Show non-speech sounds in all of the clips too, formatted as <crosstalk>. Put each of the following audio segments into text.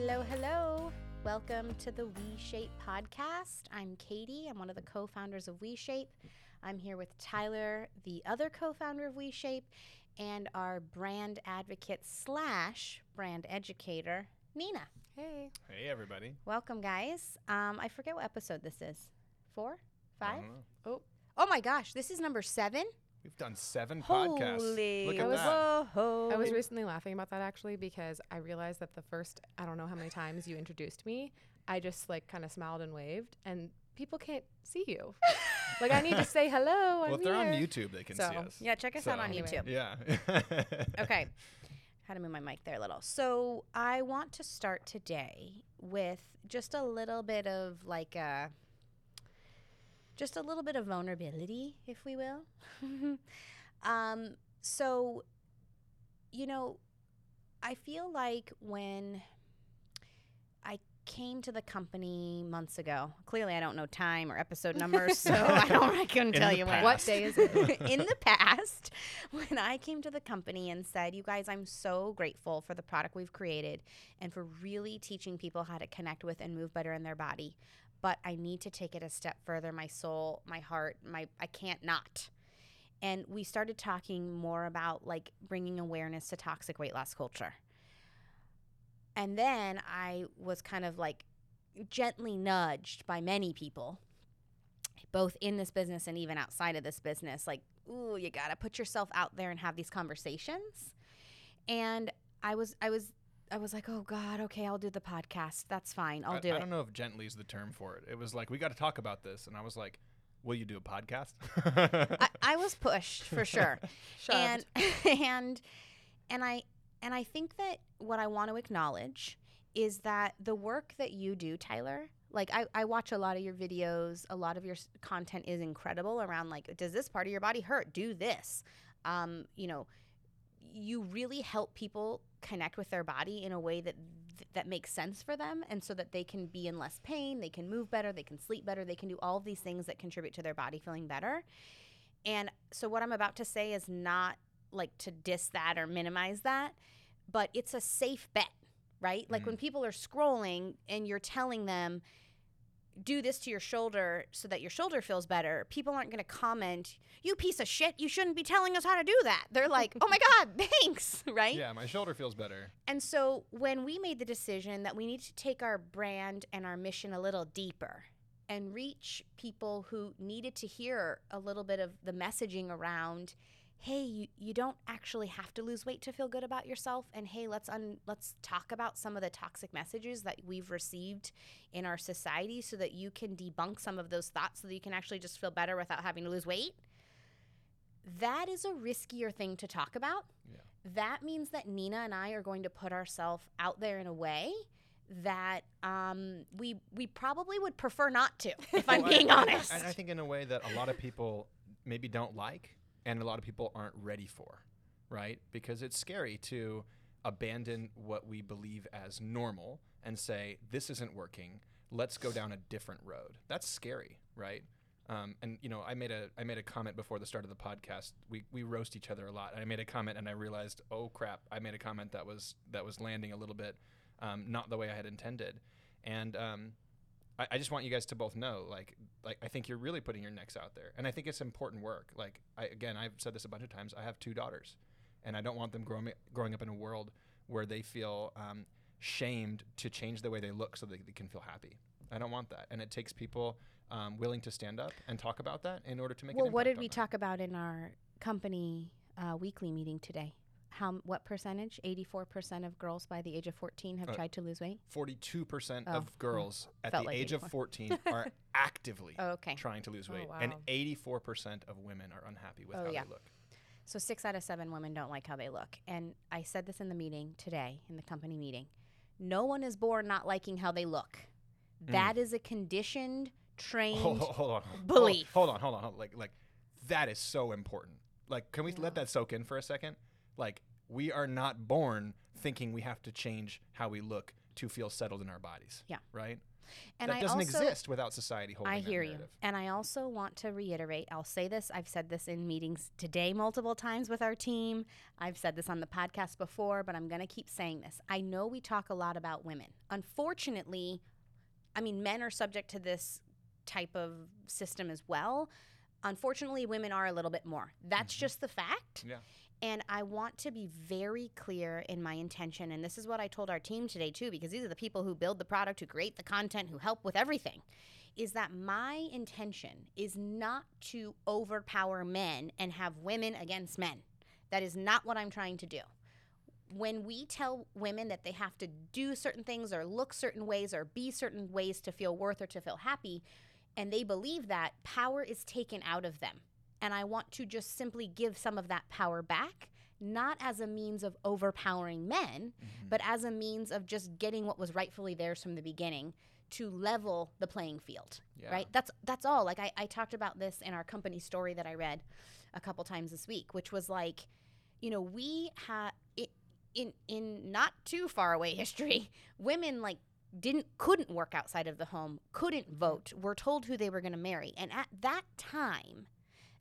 Hello, hello. Welcome to the WeShape podcast. I'm Katie. I'm one of the co founders of WeShape. I'm here with Tyler, the other co founder of WeShape, and our brand advocate slash brand educator, Nina. Hey. Hey, everybody. Welcome, guys. Um, I forget what episode this is. Four? I Five? don't know. Oh, Oh my gosh, this is number seven? We've done seven podcasts. Holy Look I at was- that. whoa. I was recently laughing about that actually because I realized that the first I don't know how many times you introduced me, I just like kind of smiled and waved, and people can't see you. <laughs> like I need to say hello. well, I'm if they're on. YouTube, they can So, see us. yeah, check us out on So- YouTube. Yeah. <laughs> okay. <laughs> How to move my mic there a little. So I want to start today with just a little bit of like a just a little bit of vulnerability, if we will. <laughs> um, so you know, I feel like when I came to the company months ago, clearly I don't know time or episode numbers, <laughs> so I don't I couldn't tell you when. What day is it? <laughs> in the past, when I came to the company and said, You guys, I'm so grateful for the product we've created and for really teaching people how to connect with and move better in their body. But I need to take it a step further. My soul, my heart, my I can't not. And we started talking more about like bringing awareness to toxic weight loss culture. And then I was kind of like gently nudged by many people both in this business and even outside of this business like ooh you got to put yourself out there and have these conversations and i was i was i was like oh god okay i'll do the podcast. That's fine. I'll I, do I it. I don't know if gently is the term for it. It was like, we got to talk about this. And I was like, will you do a podcast? I, <laughs> I was pushed for sure. <laughs> And <laughs> and and i and i think that what i want to acknowledge is that the work that you do tyler like I, I watch a lot of your videos. A lot of your content is incredible around like does this part of your body hurt? Do this. Um, you know you really help people connect with their body in a way that that makes sense for them and so that they can be in less pain they can move better they can sleep better they can do all of these things that contribute to their body feeling better and so what I'm about to say is not like to diss that or minimize that, but it's a safe bet, right? Like Mm. when people are scrolling and you're telling them, do this to your shoulder so that your shoulder feels better, people aren't going to comment, you piece of shit, you shouldn't be telling us how to do that. They're like, oh my God, <laughs> thanks, right? yeah, my shoulder feels better. And so when we made the decision that we need to take our brand and our mission a little deeper and reach people who needed to hear a little bit of the messaging around hey you, you don't actually have to lose weight to feel good about yourself and hey let's un, let's talk about some of the toxic messages that we've received in our society so that you can debunk some of those thoughts so that you can actually just feel better without having to lose weight that is a riskier thing to talk about Yeah. that means that Nina and I are going to put ourselves out there in a way that um, we we probably would prefer not to, if <laughs> I'm being I- honest. And I think in a way that a lot of people maybe don't like and a lot of people aren't ready for, right? Because it's scary to abandon what we believe as normal and say, this isn't working. Let's go down a different road. That's scary, right? Um, and you know, I made a I made a comment before the start of the podcast. We we roast each other a lot. I made a comment and I realized, oh crap, I made a comment that was that was landing a little bit um, not the way I had intended. And um, I, I just want you guys to both know, like, like I think you're really putting your necks out there, and I think it's important work. Like, I again, I've said this a bunch of times. I have two daughters, and I don't want them growing growing up in a world where they feel um, shamed to change the way they look so that they can feel happy. I don't want that, and it takes people um, willing to stand up and talk about that in order to make. well, what did we that. talk about in our company uh, weekly meeting today? How what percentage? Eighty four percent of girls by the age of fourteen have Uh, tried to lose weight. Forty-two percent Oh, of <laughs> girls at felt the like age 84. of fourteen are <laughs> actively Oh, okay. trying to lose Oh, weight, and eighty-four percent of women are unhappy with Oh, how yeah. they look. So six out of seven women don't like how they look. And I said this in the meeting today, in the company meeting. No one is born not liking how they look. Mm. That is a conditioned, trained. Hold, hold, hold on. hold- belief. Hold, on, hold on, hold on. Like, like that is so important. Like, can we Yeah. let that soak in for a second? Like, we are not born thinking we have to change how we look to feel settled in our bodies. Yeah. Right. And that I doesn't also, exist without society holding I hear you. And I also want to reiterate I'll say this. I've said this in meetings today multiple times with our team. I've said this on the podcast before, but I'm going to keep saying this. I know we talk a lot about women. Unfortunately, I mean, men are subject to this type of system as well. Unfortunately, women are a little bit more. That's Mhm. just the fact. Yeah. And I want to be very clear in my intention. And this is what I told our team today, too, because these are the people who build the product, who create the content, who help with everything. Is that my intention is not to overpower men and have women against men. That is not what I'm trying to do. When we tell women that they have to do certain things or look certain ways or be certain ways to feel worth or to feel happy, and they believe that, power is taken out of them. And I want to just simply give some of that power back, not as a means of overpowering men, Mhm. but as a means of just getting what was rightfully theirs from the beginning to level the playing field. Yeah. Right? That's that's all. Like I, I talked about this in our company story that I read a couple times this week, which was like, you know, we had in in not too far away <laughs> history, women like didn't couldn't work outside of the home, couldn't vote, were told who they were going to marry. And at that time,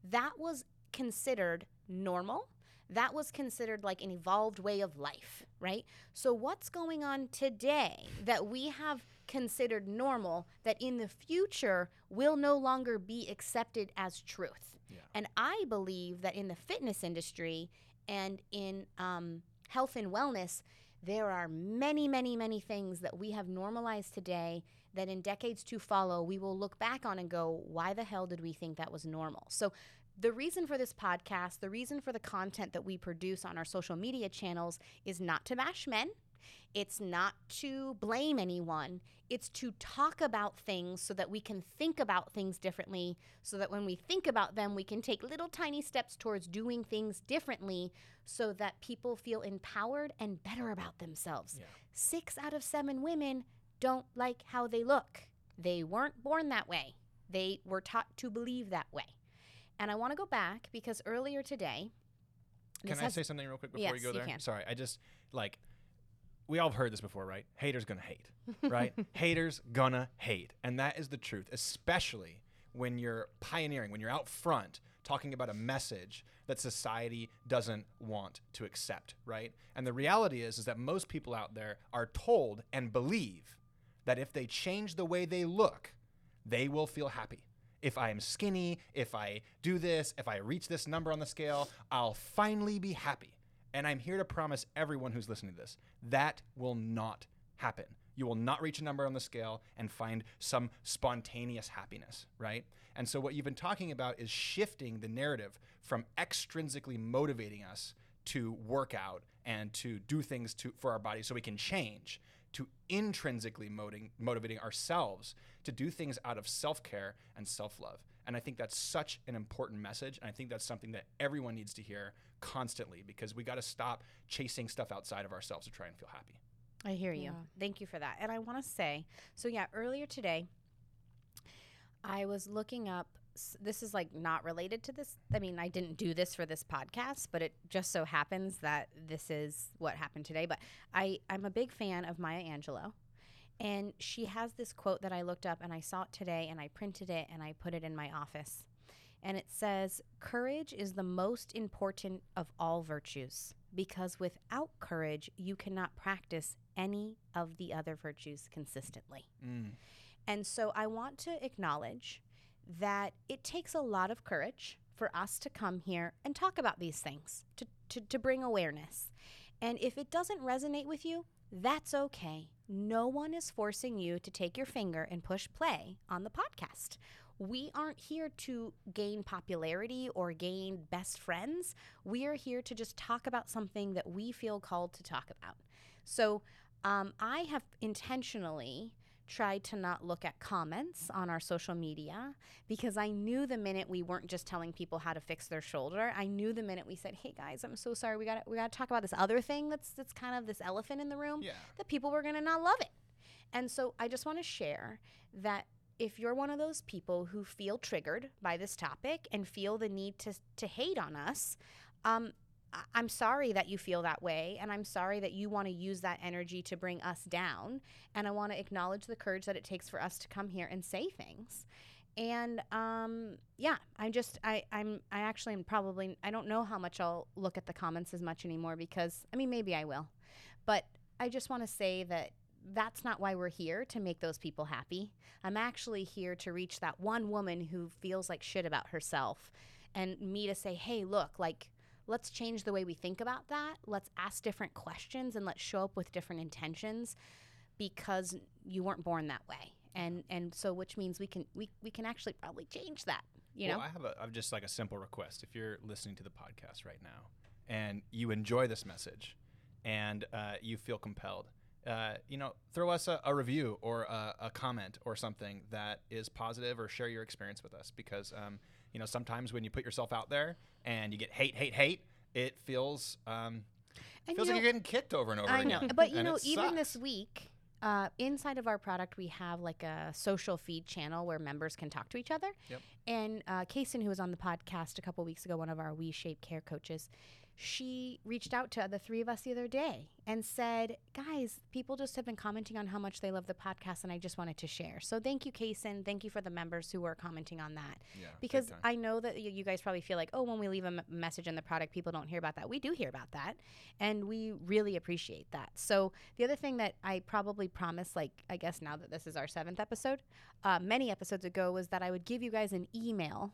that was considered normal. That was considered like an evolved way of life, right? So what's going on today that we have considered normal that in the future will no longer be accepted as truth? Yeah. And I believe that in the fitness industry and in um, health and wellness, there are many, many, many things that we have normalized today that in decades to follow, we will look back on and go, why the hell did we think that was normal? So, the reason for this podcast, the reason for the content that we produce on our social media channels is not to bash men. It's not to blame anyone. It's to talk about things so that we can think about things differently, so that when we think about them, we can take little tiny steps towards doing things differently so that people feel empowered and better about themselves. Yeah. Six out of seven women don't like how they look. They weren't born that way, they were taught to believe that way. And I want to go back because earlier today, Can I has- say something real quick before Yes, we go there? can. Sorry, I just like we all have heard this before, right? Haters gonna hate, right? <laughs> Haters gonna hate, and that is the truth, especially when you're pioneering, when you're out front talking about a message that society doesn't want to accept, right? And the reality is, is that most people out there are told and believe that if they change the way they look, they will feel happy. If I am skinny, if I do this, if I reach this number on the scale, I'll finally be happy. And I'm here to promise everyone who's listening to this that will not happen. You will not reach a number on the scale and find some spontaneous happiness, right? And so, what you've been talking about is shifting the narrative from extrinsically motivating us to work out and to do things to, for our body so we can change to intrinsically moting, motivating ourselves to do things out of self care and self love. And I think that's such an important message. And I think that's something that everyone needs to hear constantly because we got to stop chasing stuff outside of ourselves to try and feel happy. I hear you. Yeah. Thank you for that. And I want to say so, yeah, earlier today, I was looking up. This is like not related to this. I mean, I didn't do this for this podcast, but it just so happens that this is what happened today. But I, I'm a big fan of Maya Angelou. And she has this quote that I looked up and I saw it today and I printed it and I put it in my office. And it says, Courage is the most important of all virtues because without courage, you cannot practice any of the other virtues consistently. Mm. And so I want to acknowledge that it takes a lot of courage for us to come here and talk about these things, to, to, to bring awareness. And if it doesn't resonate with you, that's okay. No one is forcing you to take your finger and push play on the podcast. We aren't here to gain popularity or gain best friends. We are here to just talk about something that we feel called to talk about. So um, I have intentionally tried to not look at comments on our social media because I knew the minute we weren't just telling people how to fix their shoulder, I knew the minute we said, "Hey guys, I'm so sorry. We got we got to talk about this other thing that's that's kind of this elephant in the room." Yeah. that people were going to not love it. And so I just want to share that if you're one of those people who feel triggered by this topic and feel the need to, to hate on us, um, I'm sorry that you feel that way, and I'm sorry that you want to use that energy to bring us down. And I want to acknowledge the courage that it takes for us to come here and say things. And um, yeah, I'm just I I'm I actually am probably I don't know how much I'll look at the comments as much anymore because I mean maybe I will, but I just want to say that that's not why we're here to make those people happy. I'm actually here to reach that one woman who feels like shit about herself and me to say, hey, look, like, let's change the way we think about that. Let's ask different questions and let's show up with different intentions because you weren't born that way. And, and so which means we can we, we can actually probably change that you know Well, I have a I've just like a simple request. If you're listening to the podcast right now and you enjoy this message and uh, you feel compelled, uh, you know, throw us a, a review or a, a comment or something that is positive or share your experience with us because um, you know sometimes when you put yourself out there and you get hate, hate, hate, it feels um, and feels you like know, you're getting kicked over and over I again. know, but you know, it even this week, uh, inside of our product, we have like a social feed channel where members can talk to each other. Yep. And uh, Kaysen, who was on the podcast a couple weeks ago, one of our WeShape Care coaches, she reached out to the three of us the other day and said, "Guys, people just have been commenting on how much they love the podcast, and I just wanted to share. So thank you, Kaysen. Thank you for the members who were commenting on that." Yeah, because. I know that you guys probably feel like, oh, when we leave a m- message in the product, people don't hear about that. We do hear about that, and we really appreciate that. So the other thing that I probably promised, like I guess now that this is our seventh episode, uh, many episodes ago, was that I would give you guys an email.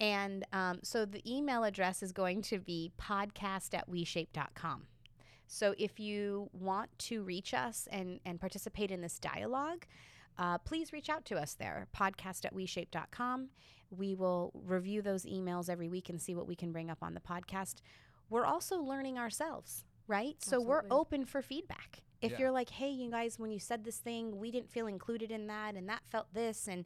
And um, so the email address is going to be podcast at weshape.com. So if you want to reach us and, and participate in this dialogue, uh, please reach out to us there, podcast at weshape.com. We will review those emails every week and see what we can bring up on the podcast. We're also learning ourselves, right? So we're open for feedback. If Yeah. you're like, hey, you guys, when you said this thing, we didn't feel included in that, and that felt this, and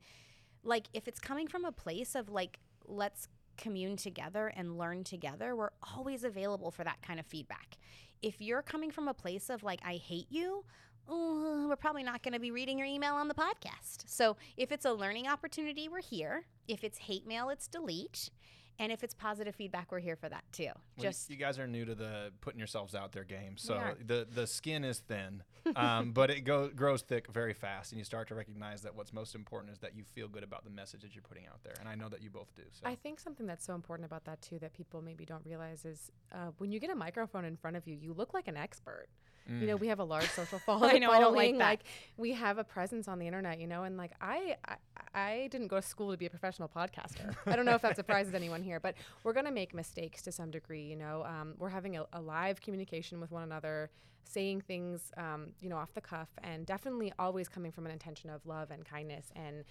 like if it's coming from a place of like, let's commune together and learn together, we're always available for that kind of feedback. If you're coming from a place of like, I hate you, we're probably not going to be reading your email on the podcast. So if it's a learning opportunity, we're here. If it's hate mail, it's delete. And if it's positive feedback, we're here for that too. Well, y- Just you guys are new to the putting yourselves out there game, so the the skin is thin, <laughs> um, but it go, grows thick very fast, and you start to recognize that what's most important is that you feel good about the message that you're putting out there, and I know that you both do. So I think something that's so important about that too that people maybe don't realize is uh, when you get a microphone in front of you, you look like an expert. You know, Mm. we have a large social <laughs> following. know, I don't like that. Like we have a presence on the internet, you know, and like I, I, I didn't go to school to be a professional podcaster. I don't know if that <laughs> surprises anyone here, but we're gonna make mistakes to some degree. You know, um, we're having a, a live communication with one another, saying things, um, you know, off the cuff, and definitely always coming from an intention of love and kindness and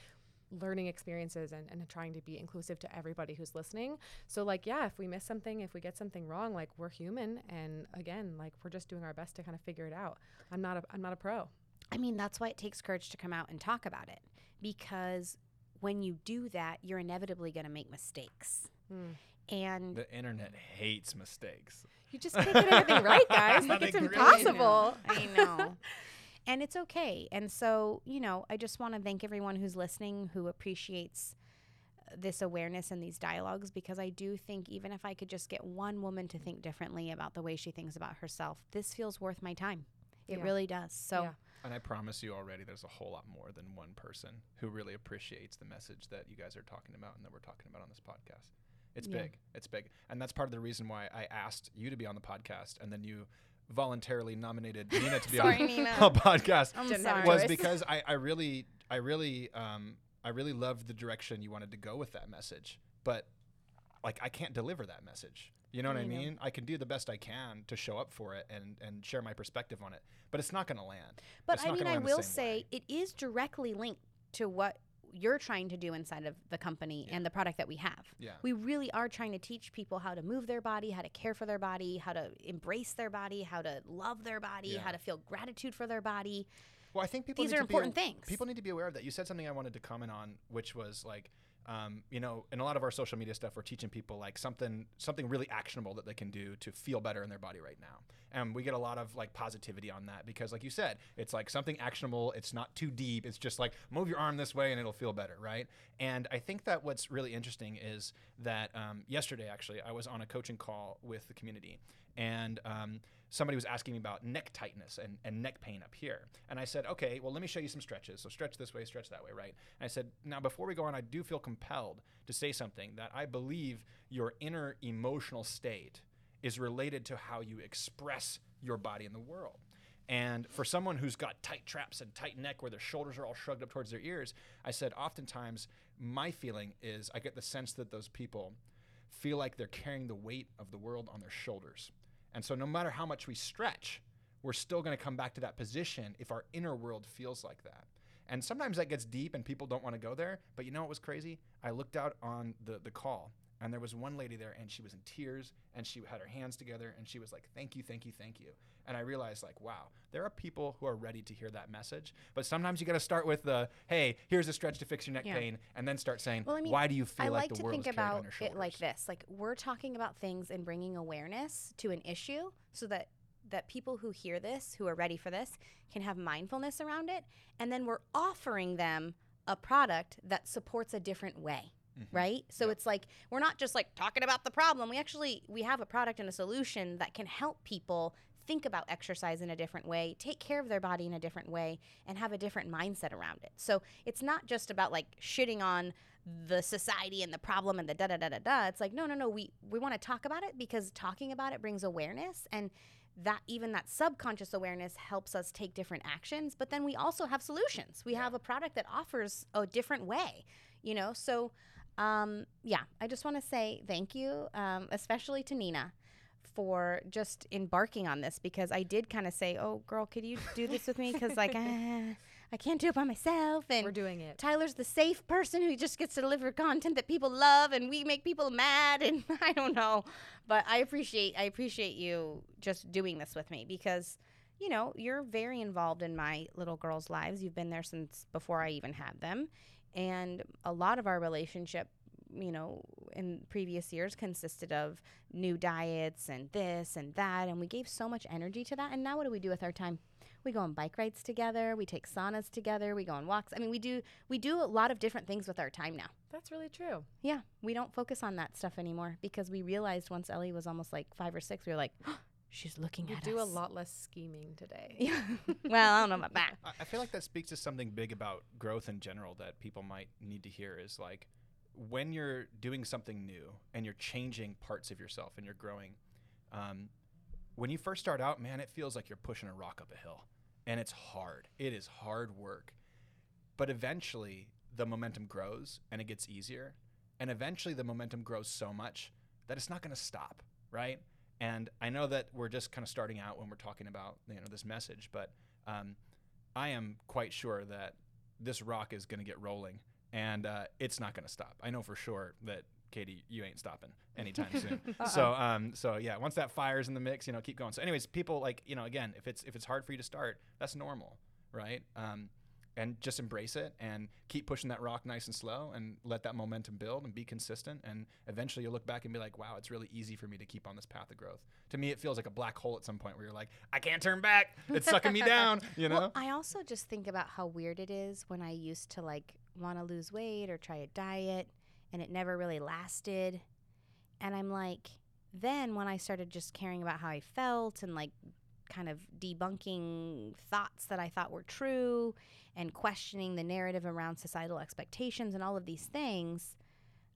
learning experiences and, and trying to be inclusive to everybody who's listening. So like yeah, if we miss something, if we get something wrong, like we're human and again, like we're just doing our best to kind of figure it out. I'm not a I'm not a pro. I mean, that's why it takes courage to come out and talk about it because when you do that, you're inevitably going to make mistakes. Hmm. And the internet hates mistakes. You just can't get everything right, guys. <laughs> Like They it's really impossible. I know. <laughs> and it's okay. And so, you know, I just want to thank everyone who's listening who appreciates uh, this awareness and these dialogues because I do think even if I could just get one woman to think differently about the way she thinks about herself, this feels worth my time. It Yeah. really does. So, Yeah. And I promise you already, there's a whole lot more than one person who really appreciates the message that you guys are talking about and that we're talking about on this podcast. It's Yeah. big. It's big. And that's part of the reason why I asked you to be on the podcast and then you voluntarily nominated <laughs> Nina to be Sorry, <laughs> on Nina. a podcast I'm Didn't have a sorry. was because I, I really I really um I really loved the direction you wanted to go with that message. But like I can't deliver that message. You know what I, I know. mean? I can do the best I can to show up for it and, and share my perspective on it. But it's not gonna land. But It's I mean, I will say way. it is directly linked to what you're trying to do inside of the company Yeah. and the product that we have. Yeah. We really are trying to teach people how to move their body, how to care for their body, how to embrace their body, how to love their body, Yeah. how to feel gratitude for their body. Well, I think people These need are to be important aw- things. People need to be aware of that. You said something I wanted to comment on, which was like, um, you know, in a lot of our social media stuff, we're teaching people like something something really actionable that they can do to feel better in their body right now. And we get a lot of like positivity on that because, like you said, it's like something actionable. It's not too deep. It's just like move your arm this way and it'll feel better, right? And I think that what's really interesting is that um, yesterday, actually, I was on a coaching call with the community, and um, somebody was asking me about neck tightness and, and neck pain up here. And I said, okay, well, let me show you some stretches. So stretch this way, stretch that way, right? And I said, now before we go on, I do feel compelled to say something that I believe your inner emotional state is related to how you express your body in the world. And for someone who's got tight traps and tight neck where their shoulders are all shrugged up towards their ears, I said, oftentimes my feeling is I get the sense that those people feel like they're carrying the weight of the world on their shoulders. And so no matter how much we stretch, we're still going to come back to that position if our inner world feels like that. And sometimes that gets deep and people don't want to go there. But you know what was crazy? I looked out on the, the call and there was one lady there and she was in tears and she had her hands together and she was like, Thank you, thank you, thank you. And I realized, like, wow, there are people who are ready to hear that message. But sometimes you got to start with the, hey, here's a stretch to fix your neck Yeah. pain, and then start saying, Well, I mean, why do you feel I like, like the world is carried on about your it like this: like we're talking about things and bringing awareness to an issue, so that that people who hear this, who are ready for this, can have mindfulness around it, and then we're offering them a product that supports a different way. Mhm. Right? So Yeah. it's like we're not just like talking about the problem. We actually we have a product and a solution that can help people think about exercise in a different way, take care of their body in a different way, and have a different mindset around it. So it's not just about like shitting on the society and the problem and the da da da da da. It's like no no no. We we want to talk about it because talking about it brings awareness and that even that subconscious awareness helps us take different actions but then we also have solutions we have a product that offers a different way you know so um, yeah i just want to say thank you um, especially to nina for just embarking on this because i did kind of say oh girl could you do this with me because like uh, <laughs> i can't do it by myself and We're doing it. Tyler's the safe person who just gets to deliver content that people love and we make people mad and <laughs> I don't know. But I appreciate I appreciate you just doing this with me because you know, you're very involved in my little girls' lives. You've been there since before I even had them. And a lot of our relationship, you know, in previous years consisted of new diets and this and that. And we gave so much energy to that. And now what do we do with our time? We go on bike rides together. We take saunas together. We go on walks. I mean, we do we do a lot of different things with our time now. That's really true. Yeah, we don't focus on that stuff anymore because we realized once Ellie was almost like five or six, we were like, she's looking We at do a lot less scheming today. <laughs> Yeah. well, I don't know about that. I- I feel like that speaks to something big about growth in general that people might need to hear is like when you're doing something new and you're changing parts of yourself and you're growing, um, when you first start out, man, it feels like you're pushing a rock up a hill and it's hard. It is hard work. But eventually the momentum grows and it gets easier. And eventually the momentum grows so much that it's not going to stop, right? And I know that we're just kind of starting out when we're talking about you know this message, but um, I am quite sure that this rock is going to get rolling, and uh, it's not going to stop. I know for sure that Katie, you ain't stopping anytime soon. <laughs> so, um, so yeah, once that fire's in the mix, you know, keep going. So, anyways, people like you know, again, if it's if it's hard for you to start, that's normal, right? Um, and just embrace it and keep pushing that rock nice and slow and let that momentum build and be consistent. And eventually you'll look back and be like wow it's really easy for me to keep on this path of growth. To me it feels like a black hole at some point where you're like i can't turn back. It's sucking me <laughs> down you know? Well, I also just think about how weird it is when I used to like want to lose weight or try a diet and it never really lasted. And I'm like, then when I started just caring about how I felt and like kind of debunking thoughts that I thought were true and questioning the narrative around societal expectations and all of these things,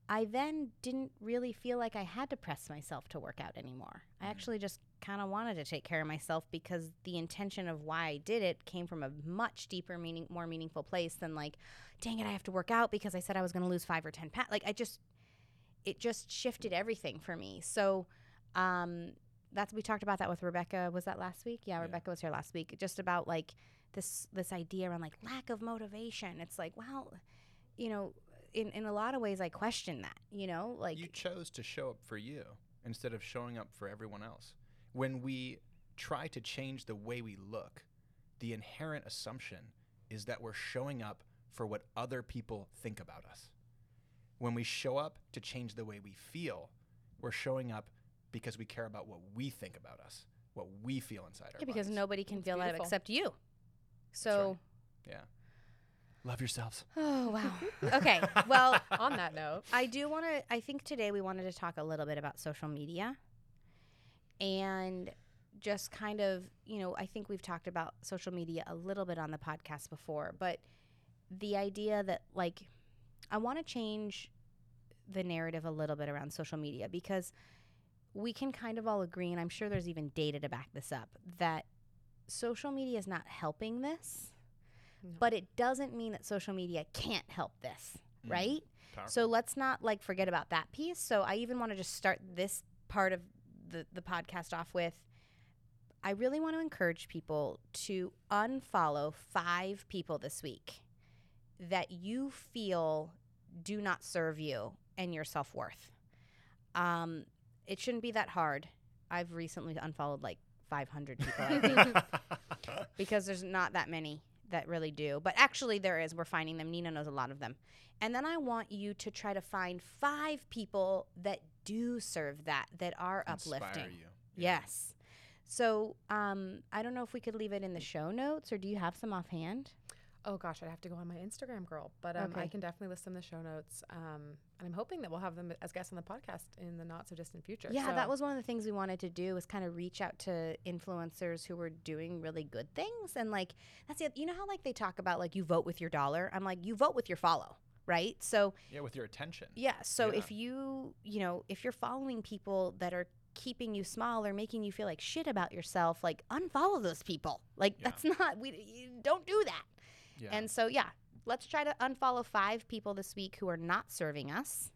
I then didn't really feel like I had to press myself to work out anymore. I Mhm. actually just kind of wanted to take care of myself because the intention of why I did it came from a much deeper meaning more meaningful place than like dang it I have to work out because I said I was going to lose 5 or 10 pounds like I just it just shifted everything for me so um that's we talked about that with Rebecca was that last week yeah, Yeah. Rebecca was here last week just about like this this idea around like lack of motivation it's like well you know in in a lot of ways I question that you know like you chose to show up for you instead of showing up for everyone else. When we try to change the way we look, the inherent assumption is that we're showing up for what other people think about us. when we show up to change the way we feel, we're showing up because we care about what we think about us, what we feel inside our Yeah, because bodies. nobody can That's feel that except you. So, Yeah. Love yourselves. <sighs> oh wow. okay. Well, <laughs> On that note, I do want to. I think today we wanted to talk a little bit about social media and just kind of, you know, I think we've talked about social media a little bit on the podcast before, but the idea that, like, I want to change the narrative a little bit around social media because we can kind of all agree, and I'm sure there's even data to back this up, that social media is not helping this, No. but it doesn't mean that social media can't help this, Mm. right? Powerful. So let's not like forget about that piece. So I even want to just start this part of the, the podcast off with I really want to encourage people to unfollow five people this week that you feel do not serve you and your self worth. Um, it shouldn't be that hard. I've recently unfollowed like 500 people I think, <laughs> because there's not that many that really do. But actually, there is. We're finding them. Nina knows a lot of them. And then I want you to try to find five people that do serve that, that are Inspire uplifting. you. Yeah. Yes. So um, I don't know if we could leave it in the show notes, or do you have some offhand? oh gosh, I'd have to go on my Instagram, girl. But um, I can definitely list them in the show notes. Um, and I'm hoping that we'll have them as guests on the podcast in the not so distant future. Yeah, So- that was one of the things we wanted to do was kind of reach out to influencers who were doing really good things. And like that's it. You know how like they talk about like you vote with your dollar? I'm like, you vote with your follow, right? So Yeah, with your attention. yeah. So Yeah. if you, you know, if you're following people that are keeping you small or making you feel like shit about yourself, like unfollow those people. Like Yeah. that's <laughs> not we you don't do that. Yeah. And so, yeah, let's try to unfollow five people this week who are not serving us.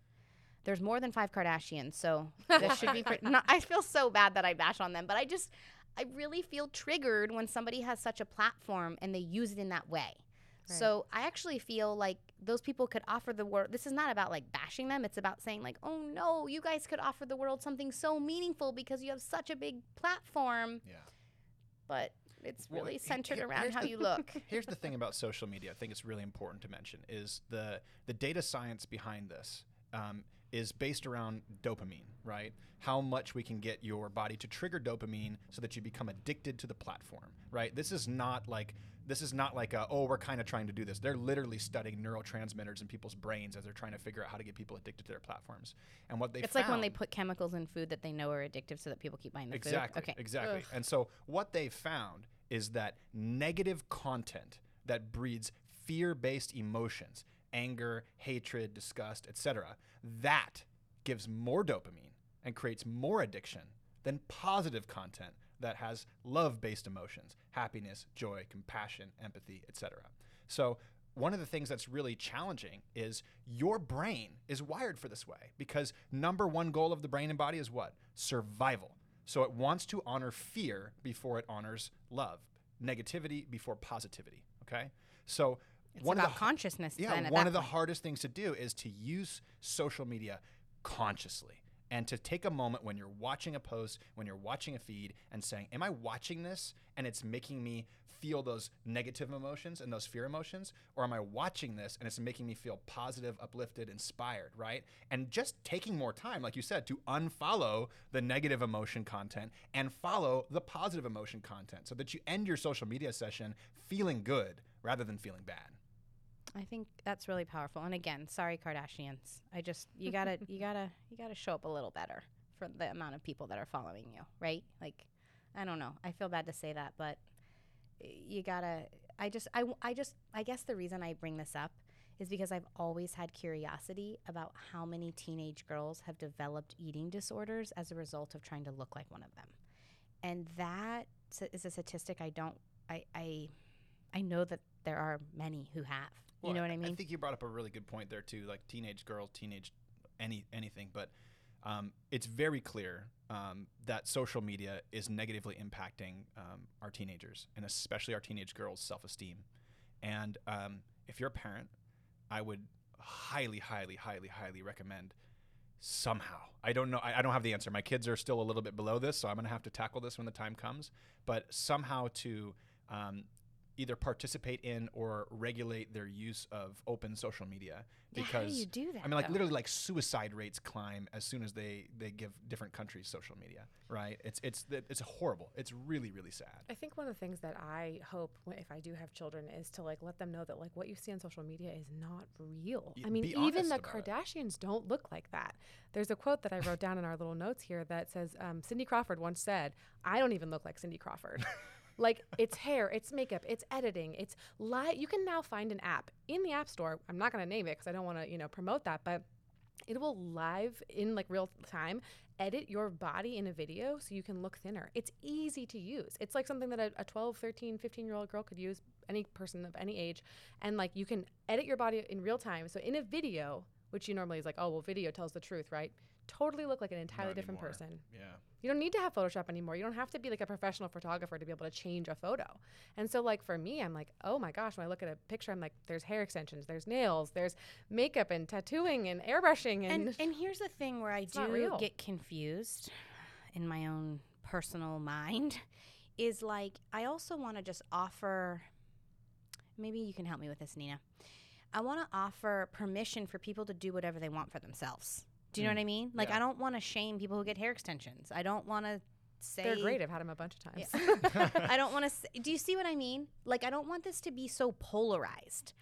There's more than five Kardashians, so this should be. Pre- no, I feel so bad that I bash on them, but I just, I really feel triggered when somebody has such a platform and they use it in that way. Right. So I actually feel like those people could offer the world. This is not about like bashing them. It's about saying like, oh no, you guys could offer the world something so meaningful because you have such a big platform. Yeah. But it's really he- centered here- around how the- you look. <laughs> Here's the thing about social media. I think it's really important to mention is the the data science behind this um, is based around dopamine, right? How much we can get your body to trigger dopamine so that you become addicted to the platform, right? This is not like this is not like a, oh we're kind of trying to do this. They're literally studying neurotransmitters in people's brains as they're trying to figure out how to get people addicted to their platforms. And what they It's like when they put chemicals in food that they know are addictive so that people keep buying the exactly, food. Okay. Exactly. Ugh. And so what they found is that negative content that breeds fear-based emotions, anger, hatred, disgust, etc., that gives more dopamine and creates more addiction than positive content that has love-based emotions, happiness, joy, compassion, empathy, etc. So one of the things that's really challenging is your brain is wired for this way because number one goal of the brain and body is what? Survival. So it wants to honor fear before it honors love, negativity before positivity. Okay, so It's one about of the consciousness. yeah, then one of the hardest things to do is to use social media consciously and to take a moment when you're watching a post, when you're watching a feed, and saying, Am I watching this and it's making me feel those negative emotions and those fear emotions? Or am I watching this and it's making me feel positive, uplifted, inspired, right? And just taking more time, like you said, to unfollow the negative emotion content and follow the positive emotion content so that you end your social media session feeling good rather than feeling bad. I think that's really powerful. And again, sorry Kardashians. I just you gotta <laughs> you gotta you gotta show up a little better for the amount of people that are following you, right? Like, I don't know. I feel bad to say that, but you gotta. I just I, I just I guess the reason I bring this up is because I've always had curiosity about how many teenage girls have developed eating disorders as a result of trying to look like one of them, and that is a statistic I don't I I I know that there are many who have. You know what I mean? I think you brought up a really good point there too, like teenage girls, teenage any anything, but um, it's very clear um, that social media is negatively impacting um, our teenagers and especially our teenage girls' self-esteem. And um, if you're a parent, I would highly, highly, highly, highly recommend somehow. I don't know. I, I don't have the answer. My kids are still a little bit below this, so I'm going to have to tackle this when the time comes. But somehow to um, either participate in or regulate their use of open social media Yeah, because how do you do that? I mean, like though? literally, like suicide rates climb as soon as they they give different countries social media, right? It's it's th- it's horrible. It's really really sad. I think one of the things that I hope if I do have children is to like let them know that like what you see on social media is not real. I mean, even the about it. Kardashians don't look like that. There's a quote that I wrote down in our little notes here that says um, Cindy Crawford once said, "I don't even look like Cindy Crawford." <laughs> like it's hair, it's makeup, it's editing, it's live. You can now find an app in the app store. I'm not going to name it because I don't want to you know promote that, but it will live in like real time edit your body in a video so you can look thinner it's easy to use it's like something that a, a 12 13 15 year old girl could use any person of any age and like you can edit your body in real time so in a video which you normally is like oh well video tells the truth right totally look like an entirely Not different anymore. person Yeah. you don't need to have Photoshop anymore. You don't have to be like a professional photographer to be able to change a photo. And so, like, for me, I'm like, oh my gosh, when I look at a picture, I'm like, there's hair extensions, there's nails, there's makeup and tattooing and airbrushing. And, and and here's the thing where I do get confused in my own personal mind <laughs> is like I also want to just offer maybe you can help me with this Nina. I want to offer permission for people to do whatever they want for themselves. Do you know Mm, what I mean? Like yeah. I don't want to shame people who get hair extensions. I don't want to say they're great. I've had them a bunch of times. Yeah. <laughs> I don't want to. <laughs> Do you see what I mean? Like, I don't want this to be so polarized.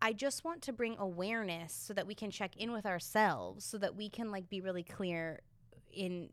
I just want to bring awareness so that we can check in with ourselves, so that we can like be really clear in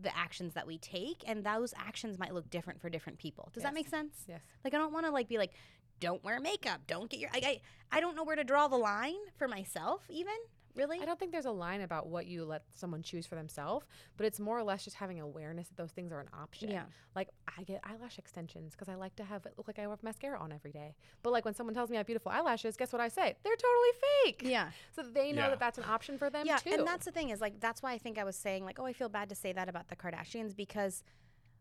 the actions that we take, and those actions might look different for different people. Does that Yes. make sense? yes. Like, I don't want to like be like, don't wear makeup, don't get your. I, I I don't know where to draw the line for myself, even really. I don't think there's a line about what you let someone choose for themselves, but it's more or less just having awareness that those things are an option. Yeah. Like I get eyelash extensions because I like to have it look like I have mascara on every day. But like when someone tells me I have beautiful eyelashes, guess what I say? They're totally fake. Yeah. So they know Yeah. that that's an option for them yeah, too. and that's the thing is like that's why I think I was saying like, oh, I feel bad to say that about the Kardashians because,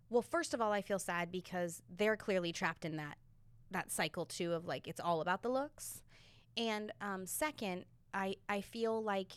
well, first of all, I feel sad because they're clearly trapped in that that cycle too of like it's all about the looks, and um, second, I I feel like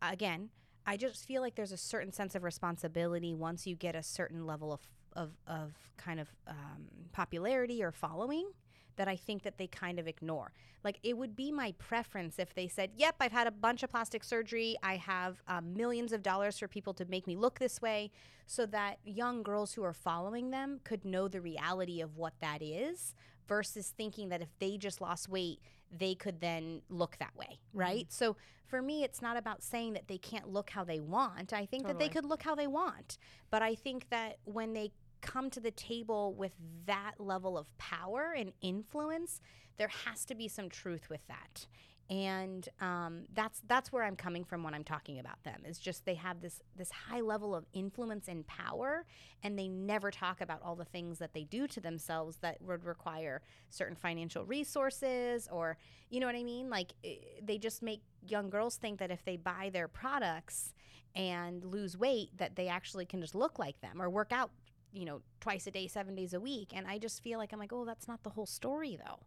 again, I just feel like there's a certain sense of responsibility once you get a certain level of of of kind of um, popularity or following that I think that they kind of ignore. Like it would be my preference if they said, "Yep, I've had a bunch of plastic surgery. I have um, millions of dollars for people to make me look this way," so that young girls who are following them could know the reality of what that is, versus thinking that if they just lost weight, they could then look that way, mm-hmm. right? So for me, it's not about saying that they can't look how they want. I think that they could look how they want, but I think that when they come to the table with that level of power and influence, there has to be some truth with that. And um, that's that's where I'm coming from when I'm talking about them. Is just they have this this high level of influence and power, and they never talk about all the things that they do to themselves that would require certain financial resources, or you know what I mean. Like eh, they just make young girls think that if they buy their products and lose weight, that they actually can just look like them or work out you know, twice a day, seven days a week. And I just feel like I'm like, oh, that's not the whole story though.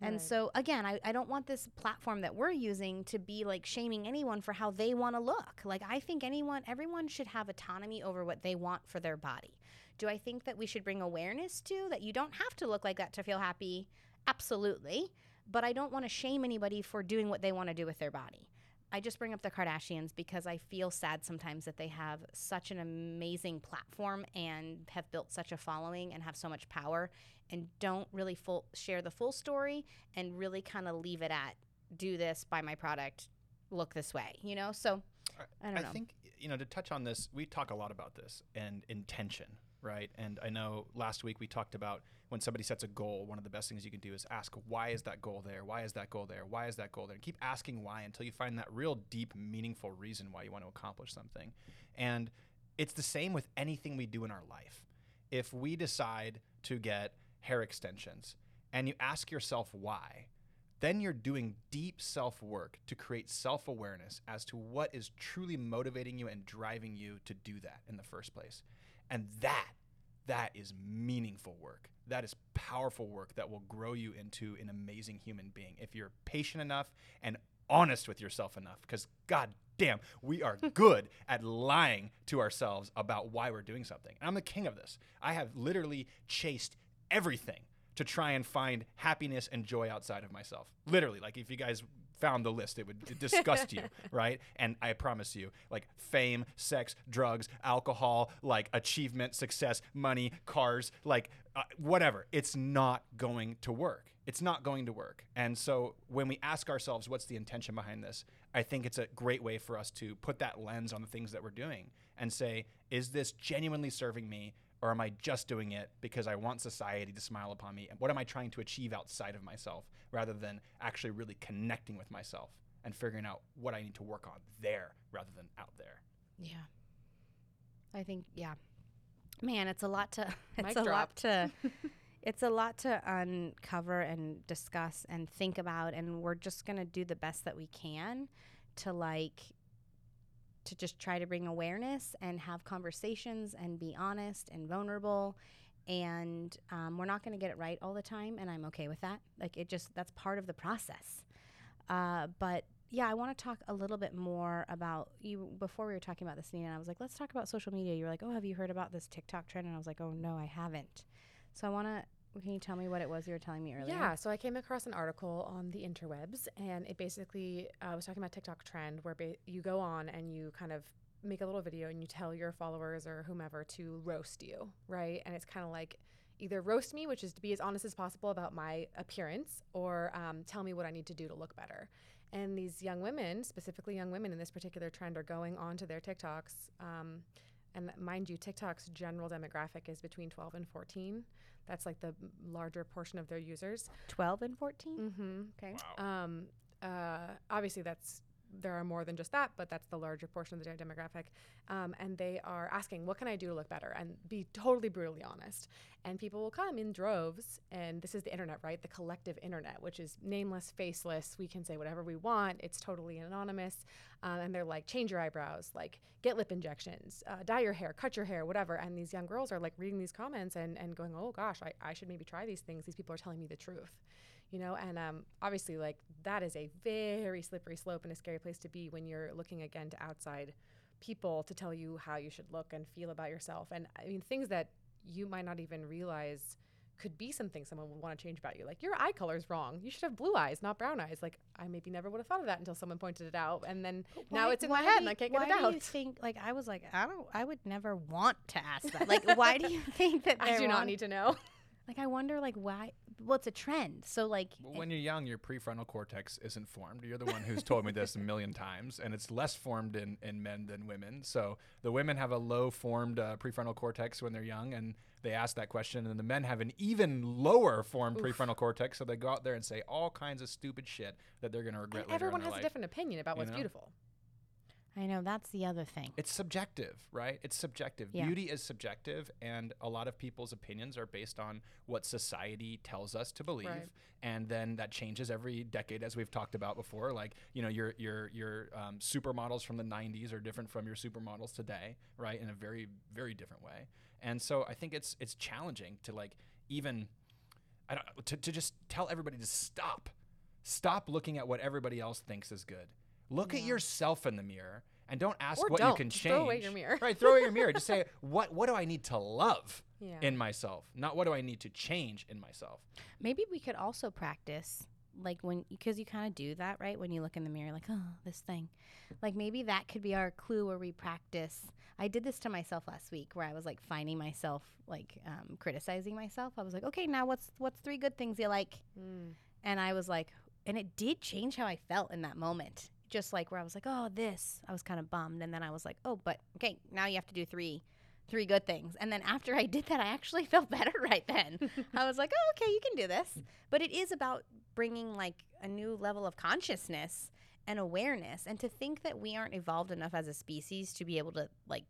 And Right. so again, I, I don't want this platform that we're using to be like shaming anyone for how they want to look. Like I think anyone everyone should have autonomy over what they want for their body. Do I think that we should bring awareness to that you don't have to look like that to feel happy? Absolutely. But I don't want to shame anybody for doing what they want to do with their body. I just bring up the Kardashians because I feel sad sometimes that they have such an amazing platform and have built such a following and have so much power and don't really full share the full story and really kind of leave it at do this, buy my product, look this way, you know? So I don't know. think you know to touch on this. We talk a lot about this and intention, right? And I know last week we talked about when somebody sets a goal. One of the best things you can do is ask, "Why is that goal there? Why is that goal there? Why is that goal there?" And keep asking why until you find that real deep, meaningful reason why you want to accomplish something. And it's the same with anything we do in our life. If we decide to get hair extensions and you ask yourself why, then you're doing deep self work to create self awareness as to what is truly motivating you and driving you to do that in the first place. And that, that is meaningful work. That is powerful work that will grow you into an amazing human being if you're patient enough and honest with yourself enough. Because, god damn, we are <laughs> good at lying to ourselves about why we're doing something. And I'm the king of this. I have literally chased everything to try and find happiness and joy outside of myself. Literally, like if you guys found the list, it would disgust you, <laughs> right? And I promise you, like fame, sex, drugs, alcohol, like achievement, success, money, cars, like uh, whatever, it's not going to work. It's not going to work. And so when we ask ourselves, what's the intention behind this? I think it's a great way for us to put that lens on the things that we're doing and say, is this genuinely serving me? Or am I just doing it because I want society to smile upon me? And what am I trying to achieve outside of myself rather than actually really connecting with myself and figuring out what I need to work on there rather than out there? Yeah. I think yeah. Man, it's a lot to <laughs> it's Mic a drop. lot to <laughs> it's a lot to uncover and discuss and think about and we're just going to do the best that we can to like to just try to bring awareness and have conversations and be honest and vulnerable. And um, we're not going to get it right all the time and i'm okay with that. Like it just that's part of the process. Uh, but yeah i want to talk a little bit more about you before we were talking about this Nina, and i was like let's talk about social media. You were like oh have you heard about this tiktok trend? And i was like oh no i haven't. So i want to can you tell me what it was you were telling me earlier Yeah, so I came across an article on the interwebs, and it basically uh, was talking about TikTok trend, where ba- you go on and you kind of make a little video and you tell your followers or whomever to roast you, right? And it's kind of like either roast me, which is to be as honest as possible about my appearance, or um, tell me what I need to do to look better. And these young women, specifically young women in this particular trend, are going onto their TikToks. Um, and mind you, TikTok's general demographic is between 12 and 14. That's like the larger portion of their users. 12 and 14 Mm-hmm. okay Um, uh, obviously, that's there are more than just that, but that's the larger portion of the demographic. Um, and they are asking, "What can I do to look better?" And be totally brutally honest. And people will come in droves. And this is the internet, right? The collective internet, which is nameless, faceless. We can say whatever we want. It's totally anonymous. Um, and they're like, "Change your eyebrows, like get lip injections, uh, dye your hair, cut your hair, whatever." And these young girls are like reading these comments and and going, "Oh gosh, I, I should maybe try these things. These people are telling me the truth." You know and um, obviously like that is a very slippery slope and a scary place to be when you're looking again to outside people to tell you how you should look and feel about yourself. And i mean things that you might not even realize could be something someone would want to change about you. Like your eye color is wrong. You should have blue eyes not brown eyes. Like i maybe never would have thought of that until someone pointed it out and then now it's in my head do and i can't get why it out why do you think like I was like I don't I would never want to ask that. Like why do you <laughs> think that i do not want- need to know Like I wonder like why well it's a trend. So like Well, when you're young, your prefrontal cortex isn't formed. You're the one who's told me this a million times, and it's less formed in, in men than women. So the women have a low formed uh, prefrontal cortex when they're young, and they ask that question, and the men have an even lower formed prefrontal cortex. So they go out there and say all kinds of stupid shit that they're going to regret and later everyone in their has a different opinion about You what's know? beautiful I know that's the other thing. It's subjective, right? It's subjective. Yeah. Beauty is subjective, and a lot of people's opinions are based on what society tells us to believe, Right. and then that changes every decade, as we've talked about before. Like you know, your your your um, supermodels from the '90s are different from your supermodels today, right? In a very very different way. And so I think it's it's challenging to like even I don't to, to just tell everybody to stop. Stop looking at what everybody else thinks is good. Look at yourself in the mirror and don't ask Or what don't. you can Just change. throw away your mirror. right, throw away your mirror. <laughs> Just say what what do I need to love yeah in myself, not what do I need to change in myself. Maybe we could also practice like when because you kind of do that right when you look in the mirror like oh this thing like maybe that could be our clue where we practice i did this to myself last week where i was like finding myself like um, criticizing myself i was like okay now what's what's three good things you like Mm. and i was like and it did change how i felt in that moment just like where i was like oh this i was kind of bummed and then i was like oh but okay now you have to do three three good things. And then after i did that i actually <laughs> felt better right then. I was like oh okay you can do this. But it is about bringing like a new level of consciousness and awareness and to think that we aren't evolved enough as a species to be able to like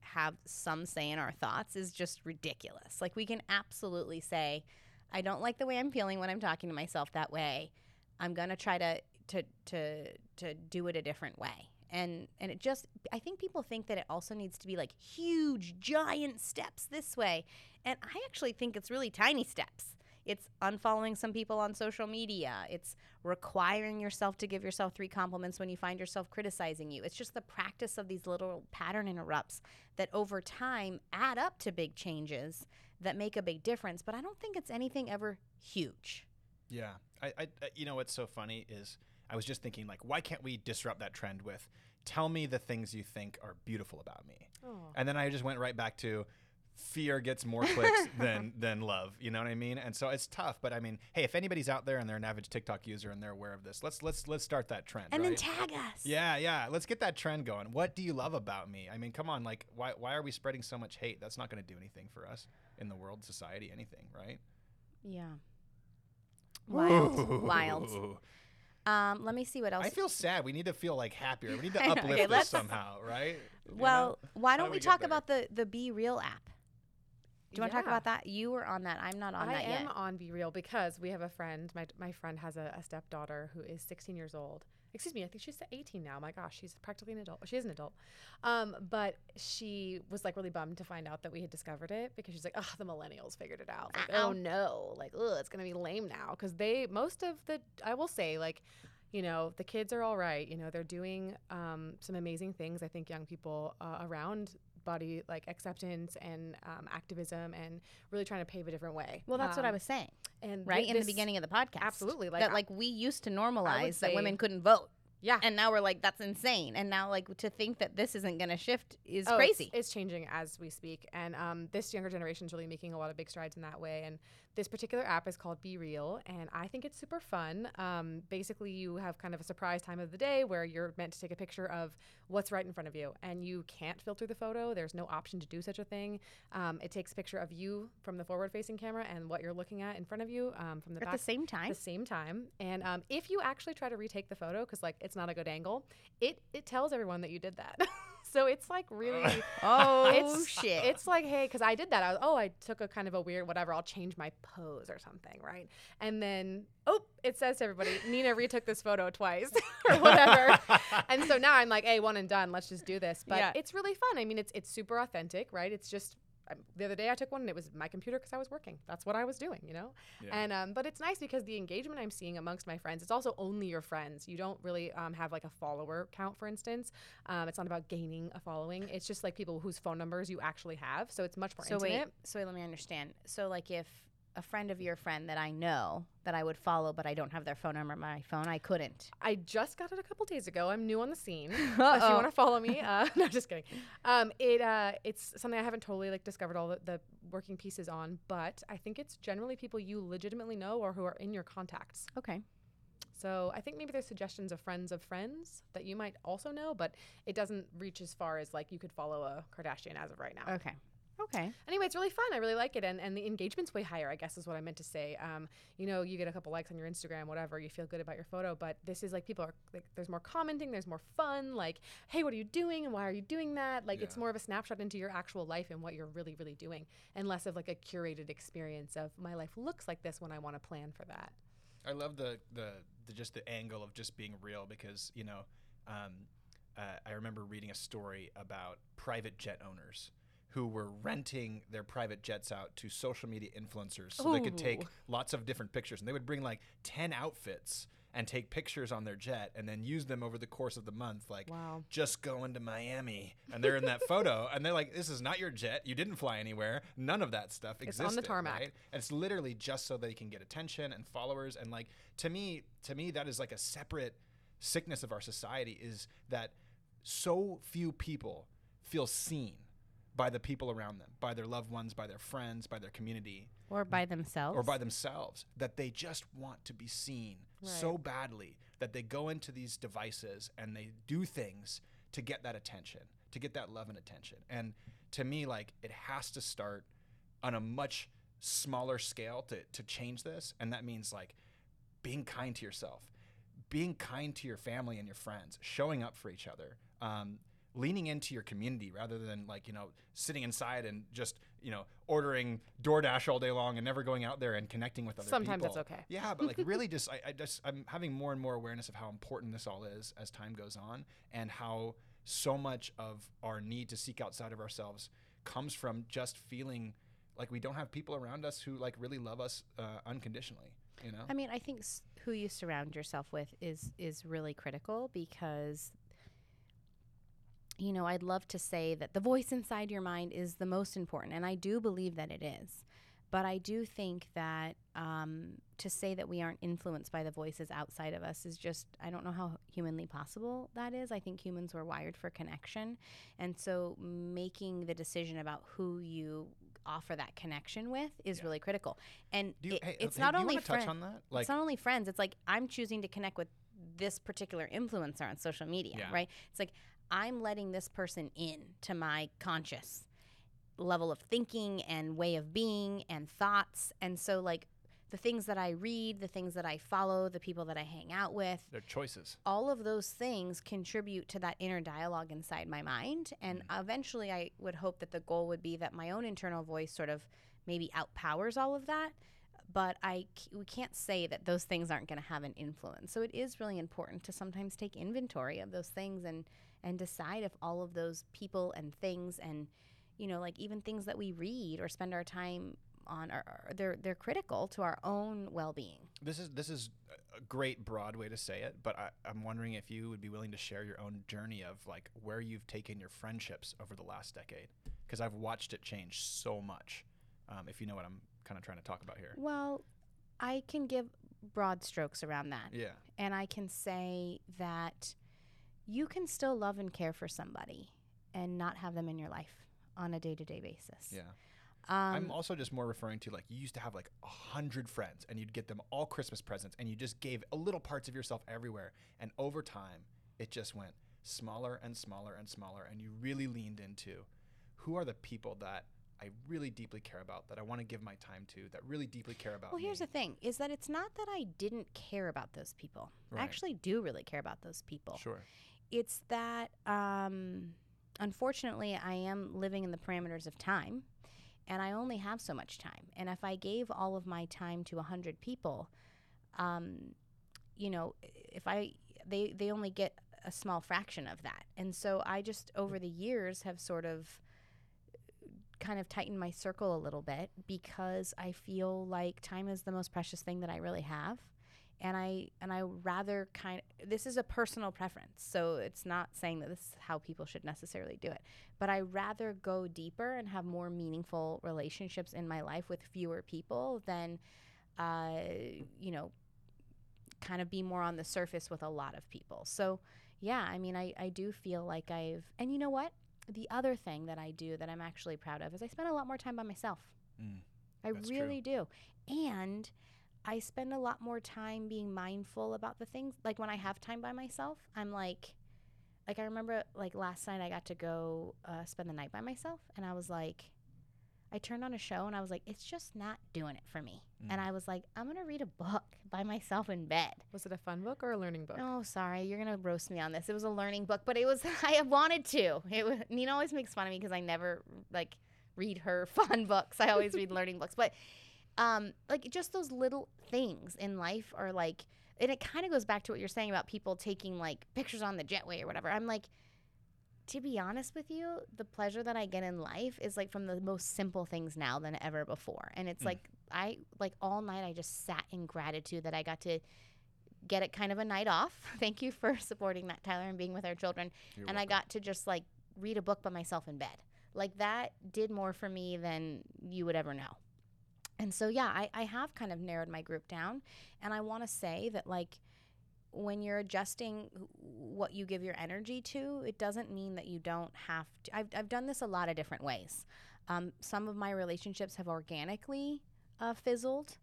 have some say in our thoughts is just ridiculous. Like we can absolutely say i don't like the way i'm feeling when i'm talking to myself that way. I'm going to try to to to to do it a different way and and it just i think people think that it also needs to be like huge giant steps this way and i actually think it's really tiny steps it's unfollowing some people on social media. It's requiring yourself to give yourself three compliments when you find yourself criticizing you. It's just the practice of these little pattern interrupts that over time add up to big changes that make a big difference, but I don't think it's anything ever huge. Yeah. I, I, you know what's so funny is I was just thinking like, why can't we disrupt that trend with, tell me the things you think are beautiful about me, Oh. and then I just went right back to, fear gets more clicks <laughs> than than love. You know what I mean? And so it's tough. But I mean, hey, if anybody's out there and they're an average TikTok user and they're aware of this, let's let's let's start that trend. And then tag us. Yeah, yeah. Let's get that trend going. What do you love about me? I mean, come on. Like, why why are we spreading so much hate? That's not going to do anything for us in the world, society, anything, right? Yeah. Wild. Ooh. Wild. <laughs> Um, let me see what else. I feel sad. We need to feel like happier. We need to <laughs> uplift Okay, this somehow, right? You know? well, why don't do we we talk there? about the the BeReal app? Do you want to talk about that? You were on that. I'm not on I that yet. I am on BeReal because we have a friend. My, my friend has a, a stepdaughter who is 16 years old. Excuse me, I think she's 18 now. My gosh, she's practically an adult. She is an adult. Um, but she was like really bummed to find out that we had discovered it because she's like, oh, the millennials figured it out. Like, oh no, like, oh, it's gonna be lame now because they most of the I will say like. You know, the kids are all right. You know, they're doing um, some amazing things. I think young people uh, around body like acceptance and um, activism and really trying to pave a different way. Well, that's what I Um, was saying, and right? in the beginning of the podcast. absolutely, like, that, I- like we used to normalize that women couldn't vote, Yeah, and now we're like, that's insane. And now, like, to think that this isn't going to shift is Oh, crazy. It's, it's changing as we speak, and um, this younger generation is really making a lot of big strides in that way. And this particular app is called BeReal, and I think it's super fun. Um, basically, you have kind of a surprise time of the day where you're meant to take a picture of what's right in front of you, and you can't filter the photo. There's no option to do such a thing. Um, it takes a picture of you from the forward-facing camera and what you're looking at in front of you um, from the At back the same time, the same time. And um, if you actually try to retake the photo, because like it's not a good angle, it it tells everyone that you did that. <laughs> so it's like really. <gasps> oh it's shit! It's like, hey, because I did that. I was, oh, I took a kind of a weird whatever. I'll change my pose or something, right? And then, oh, it says to everybody, Nina retook this photo twice <laughs> or whatever. <laughs> and so now I'm like, hey, one and done. Let's just do this. But Yeah. it's really fun. I mean, it's it's super authentic, right? It's just. Um, The other day I took one and it was my computer because I was working. That's what I was doing, you know. Yeah. And um, but it's nice because the engagement I'm seeing amongst my friends, it's also only your friends. You don't really um, have like a follower count, for instance. Um, it's not about gaining a following. It's just like people whose phone numbers you actually have. So it's much more so wait, so wait, let me understand. So like if a friend of your friend that I know that I would follow, but I don't have their phone number on my phone, I couldn't. I just got it a couple days ago. I'm new on the scene. <laughs> if you want to follow me, uh, <laughs> <laughs> no, just kidding. Um, it uh, it's something I haven't totally like discovered all the, the working pieces on, but I think it's generally people you legitimately know or who are in your contacts. Okay. So I think maybe there's suggestions of friends of friends that you might also know, but it doesn't reach as far as like you could follow a Kardashian as of right now. Okay. Okay. Anyway, it's really fun. I really like it, and and the engagement's way higher. I guess is what I meant to say. Um, you know, you get a couple likes on your Instagram, whatever. You feel good about your photo, but this is like people are like, there's more commenting, there's more fun. Like, hey, what are you doing, and why are you doing that? Like, it's more of a snapshot into your actual life and what you're really, really doing, and less of like a curated experience of my life looks like this when I want to plan for that. I love the, the the just the angle of just being real because you know, um, uh, I remember reading a story about private jet owners who were renting their private jets out to social media influencers so they could take lots of different pictures and they would bring like 10 outfits and take pictures on their jet and then use them over the course of the month like Wow. just going to Miami and they're in that <laughs> photo and they're like this is not your jet you didn't fly anywhere none of that stuff It's on the tarmac. right? and it's literally just so they can get attention and followers and like to me to me that is like a separate sickness of our society is that so few people feel seen by the people around them by their loved ones by their friends by their community Or by themselves. or by themselves that they just want to be seen so badly that they go into these devices and they do things to get that attention, to get that love and attention. And to me, like it has to start on a much smaller scale to, to change this. And that means like being kind to yourself, being kind to your family and your friends, showing up for each other, um, leaning into your community rather than like, you know, sitting inside and just, you know, ordering DoorDash all day long and never going out there and connecting with other Sometimes people. Sometimes that's okay. Yeah, but like really <laughs> just I, I just I'm having more and more awareness of how important this all is as time goes on and how so much of our need to seek outside of ourselves comes from just feeling like we don't have people around us who like really love us uh, unconditionally, you know? I mean, I think s- who you surround yourself with is is really critical because you know, I'd love to say that the voice inside your mind is the most important and I do believe that it is. But I do think that um, to say that we aren't influenced by the voices outside of us is just, I don't know how humanly possible that is. I think humans were wired for connection. And so making the decision about who you offer that connection with is Yeah. really critical. And you, it- hey, it's hey, not only friends. on that? Like, it's not only friends. It's like I'm choosing to connect with this particular influencer on social media, Yeah. right? It's like I'm letting this person in to my conscious level of thinking and way of being and thoughts. And so like the things that I read, the things that I follow, the people that I hang out with, their choices. all of those things contribute to that inner dialogue inside my mind. And mm. eventually, I would hope that the goal would be that my own internal voice sort of maybe outpowers all of that. But I we can't say that those things aren't going to have an influence. So it is really important to sometimes take inventory of those things and and decide if all of those people and things and you know like even things that we read or spend our time on are, they're they're critical to our own well-being. This is this is a great broad way to say it, but I, I'm wondering if you would be willing to share your own journey of like where you've taken your friendships over the last decade, because I've watched it change so much. Um, if you know what I'm kind of trying to talk about here. Well, I can give broad strokes around that. Yeah. And I can say that you can still love and care for somebody and not have them in your life on a day to day basis. Yeah. Um, I'm also just more referring to like you used to have like a hundred friends and you'd get them all Christmas presents and you just gave a little parts of yourself everywhere. And over time, it just went smaller and smaller and smaller. And you really leaned into who are the people that I really deeply care about, that I want to give my time to, that really deeply care about well, here's me. the thing is that it's not that I didn't care about those people. Right. I actually do really care about those people. Sure. It's that, um, unfortunately, I am living in the parameters of time and I only have so much time. And if I gave all of my time to 100 people, um, you know, if I, they, they only get a small fraction of that. And so I just, over the years, have sort of kind of tightened my circle a little bit because I feel like time is the most precious thing that I really have and I and I rather kind this is a personal preference. So it's not saying that this is how people should necessarily do it. But I rather go deeper and have more meaningful relationships in my life with fewer people than uh, you know kind of be more on the surface with a lot of people. So yeah, I mean I, I do feel like I've and you know what? The other thing that I do that I'm actually proud of is I spend a lot more time by myself. Mm, I That's true. really do. And I spend a lot more time being mindful about the things. Like when I have time by myself, I'm like, like I remember like last night I got to go uh, spend the night by myself, and I was like, I turned on a show and I was like, it's just not doing it for me. And Mm. I was like, I'm gonna read a book by myself in bed. Was it a fun book or a learning book? Oh, sorry, you're gonna roast me on this. It was a learning book, but it was <laughs> I wanted to. It was Nina always makes fun of me because I never like read her <laughs> fun books. I always read learning books, but um, like just those little things in life are like, and it kind of goes back to what you're saying about people taking like pictures on the jetway or whatever. I'm like. To be honest with you, the pleasure that I get in life is like from the most simple things now than ever before. And it's Mm. like I like all night I just sat in gratitude that I got to get it kind of a night off. <laughs> Thank you for supporting that, Tyler, and being with our children. You're and I got to just like read a book by myself in bed. Like that did more for me than you would ever know. And so, yeah, I, I have kind of narrowed my group down. And I want to say that, like, when you're adjusting what you give your energy to, it doesn't mean that you don't have to. I've, I've done this a lot of different ways. Um, some of my relationships have organically uh, fizzled.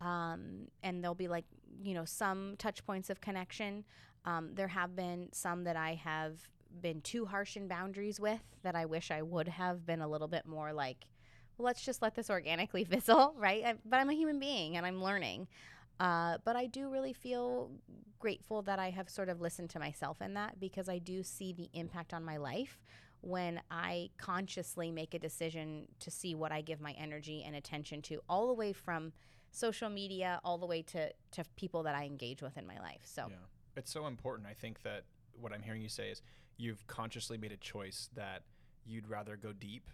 Um, and there'll be like, you know, some touch points of connection. Um, there have been some that I have been too harsh in boundaries with that I wish I would have been a little bit more like, let's just let this organically <laughs> fizzle, right? I, but I'm a human being and I'm learning. Uh, but I do really feel grateful that I have sort of listened to myself in that because I do see the impact on my life when I consciously make a decision to see what I give my energy and attention to, all the way from social media all the way to, to people that I engage with in my life. So, Yeah. It's so important. I think that what I'm hearing you say is you've consciously made a choice that you'd rather go deep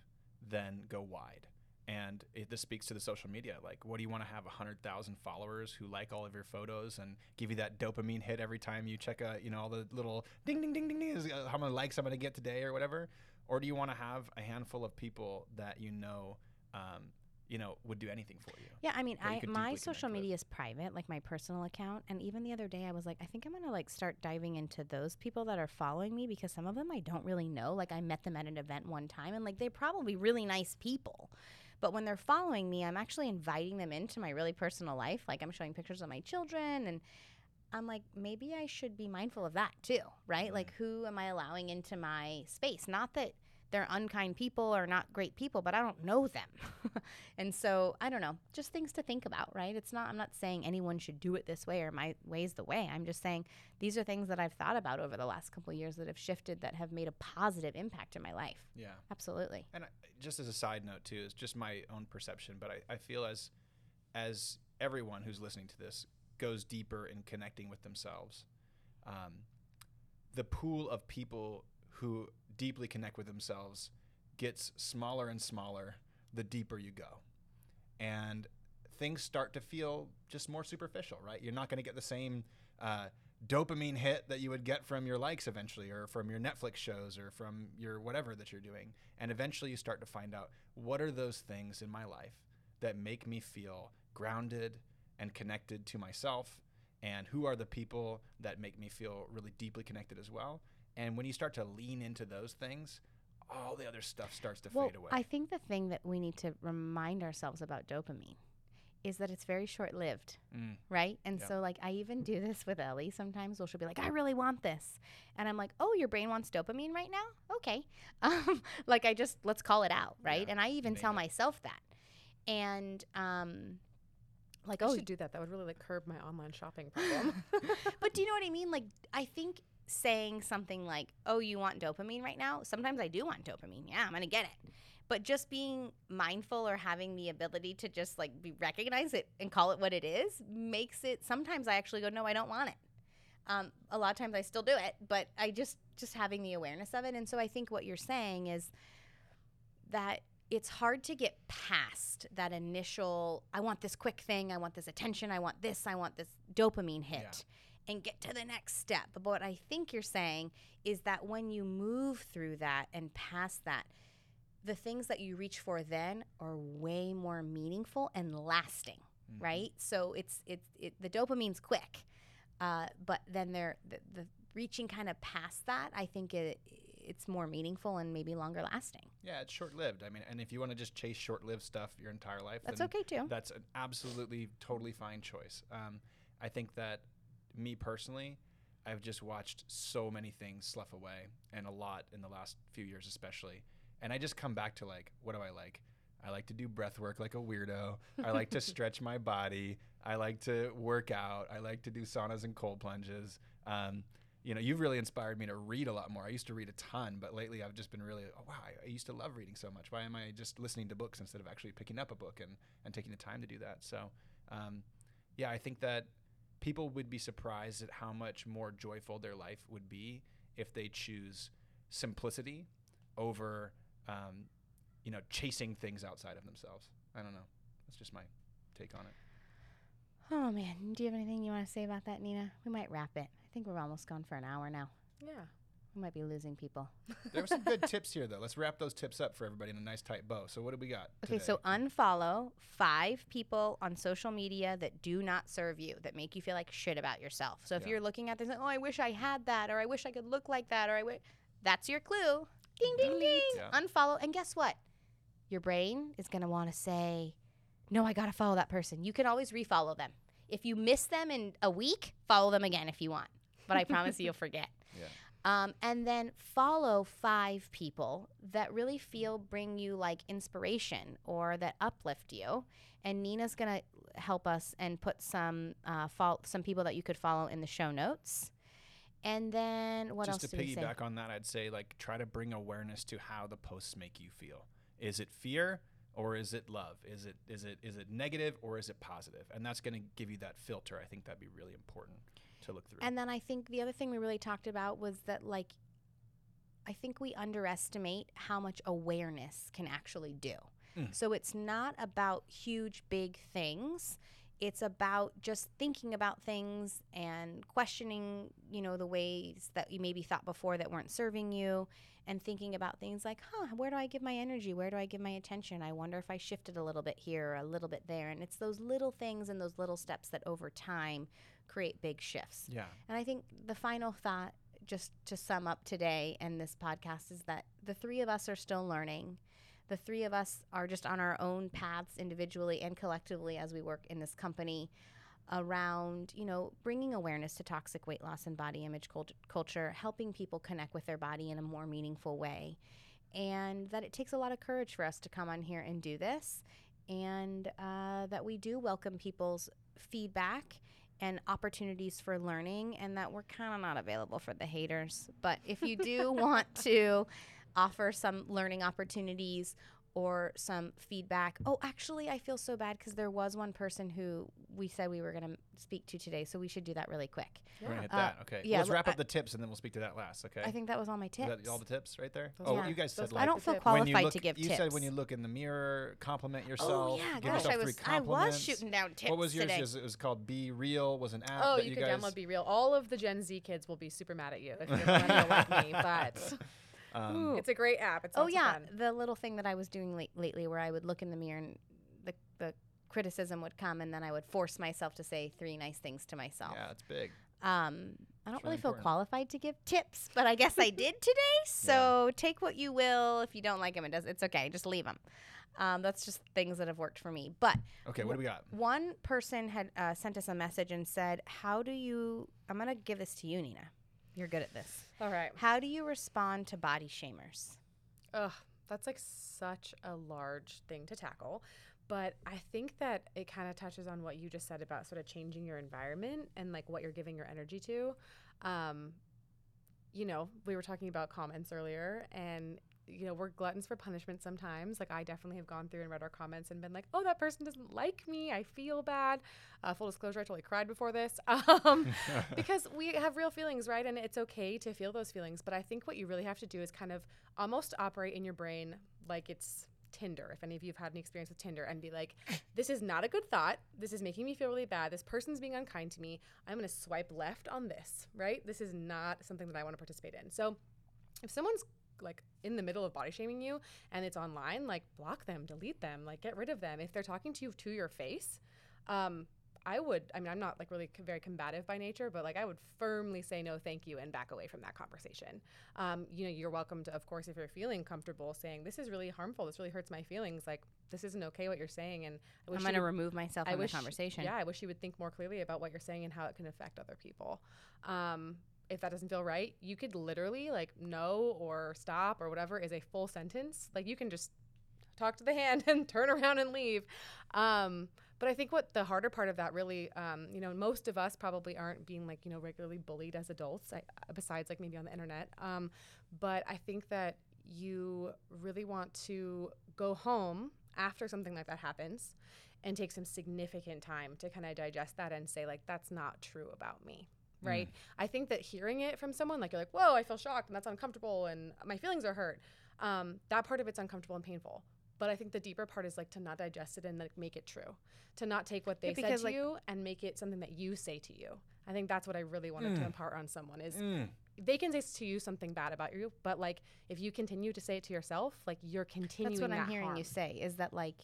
than go wide. And it, this speaks to the social media. Like, what do you want to have 100,000 followers who like all of your photos and give you that dopamine hit every time you check a, you know, all the little ding, ding, ding, ding, ding, uh, how many likes I'm going to get today or whatever? Or do you want to have a handful of people that you know um, you know, would do anything for you. Yeah, I mean, I my social connect with. media is private, like my personal account. And even the other day, I was like, I think I'm gonna like start diving into those people that are following me because some of them I don't really know. Like I met them at an event one time, and like they're probably really nice people. But when they're following me, I'm actually inviting them into my really personal life. Like I'm showing pictures of my children, and I'm like, maybe I should be mindful of that too, right? Like, who am I allowing into my space? Not that they're unkind people or not great people, but I don't know them. <laughs> and so, I don't know, just things to think about, right? It's not, I'm not saying anyone should do it this way or my way's the way. I'm just saying these are things that I've thought about over the last couple of years that have shifted that have made a positive impact in my life. Yeah. Absolutely. And I, just as a side note too, it's just my own perception, but I, I feel as as everyone who's listening to this goes deeper in connecting with themselves, um, the pool of people who deeply connect with themselves gets smaller and smaller the deeper you go, and things start to feel just more superficial, right? You're not going to get the same. Uh, dopamine hit that you would get from your likes eventually or from your Netflix shows or from your whatever that you're doing. And eventually you start to find out what are those things in my life that make me feel grounded and connected to myself and who are the people that make me feel really deeply connected as well. And when you start to lean into those things, all the other stuff starts to well, fade away. I think the thing that we need to remind ourselves about dopamine is that it's very short lived. Mm. right? And Yeah. so like I even do this with Ellie sometimes. Where she'll be like, "I really want this," and I'm like, "Oh, your brain wants dopamine right now? Okay." <laughs> Um, like I just let's call it out, right? Yeah, And I even name tell it. myself that, and um, like I oh, should do that. That would really like curb my online shopping <laughs> problem. but do you know <laughs> what I mean? Like I think saying something like, "Oh, you want dopamine right now?" Sometimes I do want dopamine. Yeah, I'm gonna get it. But just being mindful or having the ability to just like be recognize it and call it what it is makes it. Sometimes I actually go, "No, I don't want it." Um, a lot of times I still do it, but I just just having the awareness of it. And so I think what you're saying is that it's hard to get past that initial I want this quick thing, I want this attention, I want this, I want this dopamine hit and get to the next step. But what I think you're saying is that when you move through that and past that, the things that you reach for then are way more meaningful and lasting, Mhm. right? So it's it's it, the dopamine's quick, uh, but then they're the, the reaching kind of past that. I think it it's more meaningful and maybe longer lasting. Yeah, it's short lived. I mean, and if you want to just chase short lived stuff your entire life, That's okay too. That's an absolutely totally fine choice. Um, I think that me personally, I've just watched so many things slough away, and a lot in the last few years, especially. And I just come back to like, what do I like? I like to do breath work like a weirdo. I like to <laughs> stretch my body. I like to work out. I like to do saunas and cold plunges. Um, you know, you've really inspired me to read a lot more. I used to read a ton, but lately I've just been really, oh, wow, I, used to love reading so much. Why am I just listening to books instead of actually picking up a book and, and taking the time to do that? So, um, yeah, I think that people would be surprised at how much more joyful their life would be if they choose simplicity over, um, you know, chasing things outside of themselves. I don't know. That's just my take on it. Oh man, do you have anything you want to say about that, Nina? We might wrap it. I think we're almost gone for an hour now. yeah. We might be losing people. <laughs> There were some good tips here, though. Let's wrap those tips up for everybody in a nice tight bow. So, what do we got? Okay, today? so unfollow five people on social media that do not serve you, that make you feel like shit about yourself. So if Yeah. you're looking at this, oh, I wish I had that, or I wish I could look like that, or I wish that's your clue. Ding, ding, ding. Yeah. Unfollow, and guess what? Your brain is gonna want to say, no, I gotta follow that person. You can always refollow them. If you miss them in a week, follow them again if you want. But I promise you, <laughs> you'll forget. Yeah. Um, and then follow five people that really feel bring you like inspiration or that uplift you. And Nina's gonna help us and put some uh, fol- some people that you could follow in the show notes. And then what Just else to we say? piggyback on that, I'd say like try to bring awareness to how the posts make you feel. Is it fear or is it love? Is it is it is it negative or is it positive? And that's going to give you that filter. I think that'd be really important to look through. And then I think the other thing we really talked about was that like I think we underestimate how much awareness can actually do. Mm. So it's not about huge big things. it's about just thinking about things and questioning, you know, the ways that you maybe thought before that weren't serving you and thinking about things like, huh, where do I give my energy? Where do I give my attention? I wonder if I shifted a little bit here or a little bit there. And it's those little things and those little steps that over time create big shifts. Yeah. And I think the final thought, just to sum up today and this podcast, is that the three of us are still learning. The three of us are just on our own paths individually and collectively as we work in this company around, you know, bringing awareness to toxic weight loss and body image cult- culture, helping people connect with their body in a more meaningful way. And that it takes a lot of courage for us to come on here and do this. And uh, that we do welcome people's feedback and opportunities for learning, and that we're kind of not available for the haters. But if you do <laughs> want to offer some learning opportunities or some feedback. Oh, actually, I feel so bad because there was one person who we said we were going to speak to today, so we should do that really quick. We're gonna hit Uh, that. Okay. yeah, Let's l- wrap I- up the tips and then we'll speak to that last. Okay. I think that was all my tips. all the tips right there? Those oh, are- you guys those said are I don't feel When you qualified look, to give you tips. said when you look in the mirror, compliment yourself. oh yourself. yeah, give gosh, yourself I free was I was shooting down tips What was yours? today. It was called BeReal. Was an app. Oh, that you, you could guys, download Be Real. All of the Gen Z kids will be super mad at you if you're millennial like me, <laughs> but Um, it's a great app. It's oh yeah, fun. the little thing that I was doing late, lately, where I would look in the mirror and the the criticism would come, and then I would force myself to say three nice things to myself. yeah, it's big. Um, I don't really really feel important. qualified to give tips, but I guess I did <laughs> today. So take what you will. If you don't like them, it does. It's okay. Just leave them. Um, that's just things that have worked for me. But Okay, what do we got? one person had uh, sent us a message and said, "How do you?" I'm gonna give this to you, Nina. You're good at this. All right. How do you respond to body shamers? Ugh, that's like such a large thing to tackle. But I think that it kind of touches on what you just said about sort of changing your environment and like what you're giving your energy to. Um, you know, we were talking about comments earlier, and you know, we're gluttons for punishment sometimes. Like, I definitely have gone through and read our comments and been like, oh, that person doesn't like me. I feel bad. Uh, full disclosure, I totally cried before this. <laughs> Um, <laughs> because we have real feelings, right? And it's okay to feel those feelings. But I think what you really have to do is kind of almost operate in your brain like it's Tinder. If any of you have had an experience with Tinder, and be like, <laughs> this is not a good thought. This is making me feel really bad. This person's being unkind to me. I'm going to swipe left on this, right? This is not something that I want to participate in. So if someone's like in the middle of body shaming you and it's online, like block them, delete them, like get rid of them. If they're talking to you to your face, um, I would, I mean, I'm not like really c- very combative by nature, but like I would firmly say no, thank you, and back away from that conversation. Um, you know, you're welcome to, of course, if you're feeling comfortable saying, this is really harmful, this really hurts my feelings, like this isn't okay what you're saying. And I wish I'm gonna remove myself I from wish, the conversation. Yeah, I wish you would think more clearly about what you're saying and how it can affect other people. Um, if that doesn't feel right, you could literally like no or stop or whatever is a full sentence. Like you can just talk to the <laughs> hand and turn around and leave. Um, but I think what the harder part of that really, um, you know, most of us probably aren't being like, you know, regularly bullied as adults, I, besides like maybe on the internet. Um, but I think that you really want to go home after something like that happens and take some significant time to kind of digest that and say, like, that's not true about me. Right. I think that hearing it from someone, like, you're like, whoa, I feel shocked and that's uncomfortable and my feelings are hurt. Um, that part of it's uncomfortable and painful. But I think the deeper part is like to not digest it and like make it true, to not take what they Yeah, said to like- you and make it something that you say to you. I think that's what I really wanted to Mm. impart on someone is Mm. they can say to you something bad about you, but like if you continue to say it to yourself, like you're continuing. That's what I'm hearing harm. you say is that like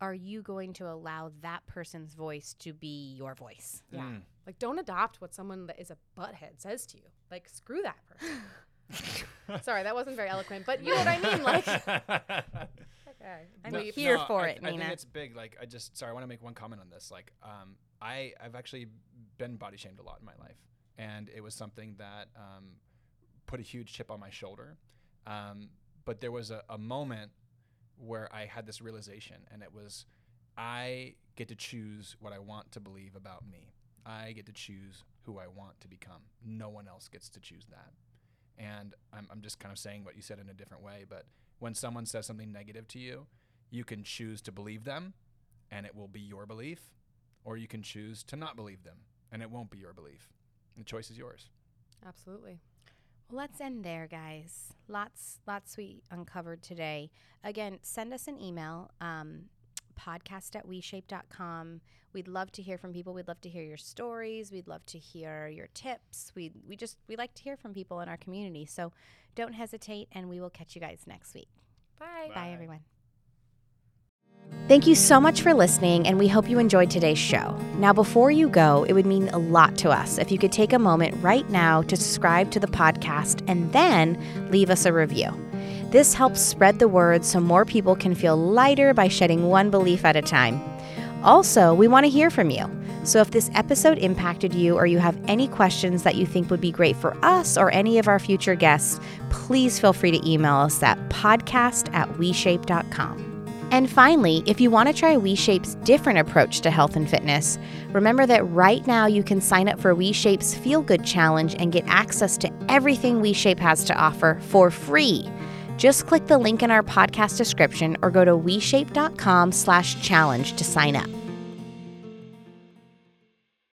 are you going to allow that person's voice to be your voice? Yeah. Mm. Like don't adopt what someone that is a butthead says to you. Like screw that person. <laughs> Sorry, that wasn't very eloquent, but you know what I mean. Like, <laughs> okay, I'm Leave. here No, for I, it, I think Nina. it's big. Like I just sorry, I want to make one comment on this. Like um, I I've actually been body shamed a lot in my life, and it was something that um, put a huge chip on my shoulder. Um, but there was a, a moment where I had this realization, and it was I get to choose what I want to believe about me. I get to choose who I want to become. No one else gets to choose that. And I'm, I'm just kind of saying what you said in a different way. But when someone says something negative to you, you can choose to believe them and it will be your belief, or you can choose to not believe them and it won't be your belief. The choice is yours. absolutely. Well, let's end there, guys. Lots, lots we uncovered today. Again, send us an email, um, podcast at WeShape.com. We'd love to hear from people. We'd love to hear your stories. We'd love to hear your tips. We we just we like to hear from people in our community. So don't hesitate, and we will catch you guys next week. Bye. Bye, Bye. everyone. Thank you so much for listening, and we hope you enjoyed today's show. Now, before you go, it would mean a lot to us if you could take a moment right now to subscribe to the podcast and then leave us a review. This helps spread the word so more people can feel lighter by shedding one belief at a time. Also, we want to hear from you. So if this episode impacted you or you have any questions that you think would be great for us or any of our future guests, please feel free to email us at podcast at WeShape.com. And finally, if you want to try WeShape's different approach to health and fitness, remember that right now you can sign up for WeShape's Feel Good Challenge and get access to everything WeShape has to offer for free. Just click the link in our podcast description or go to WeShape.com slash challenge to sign up.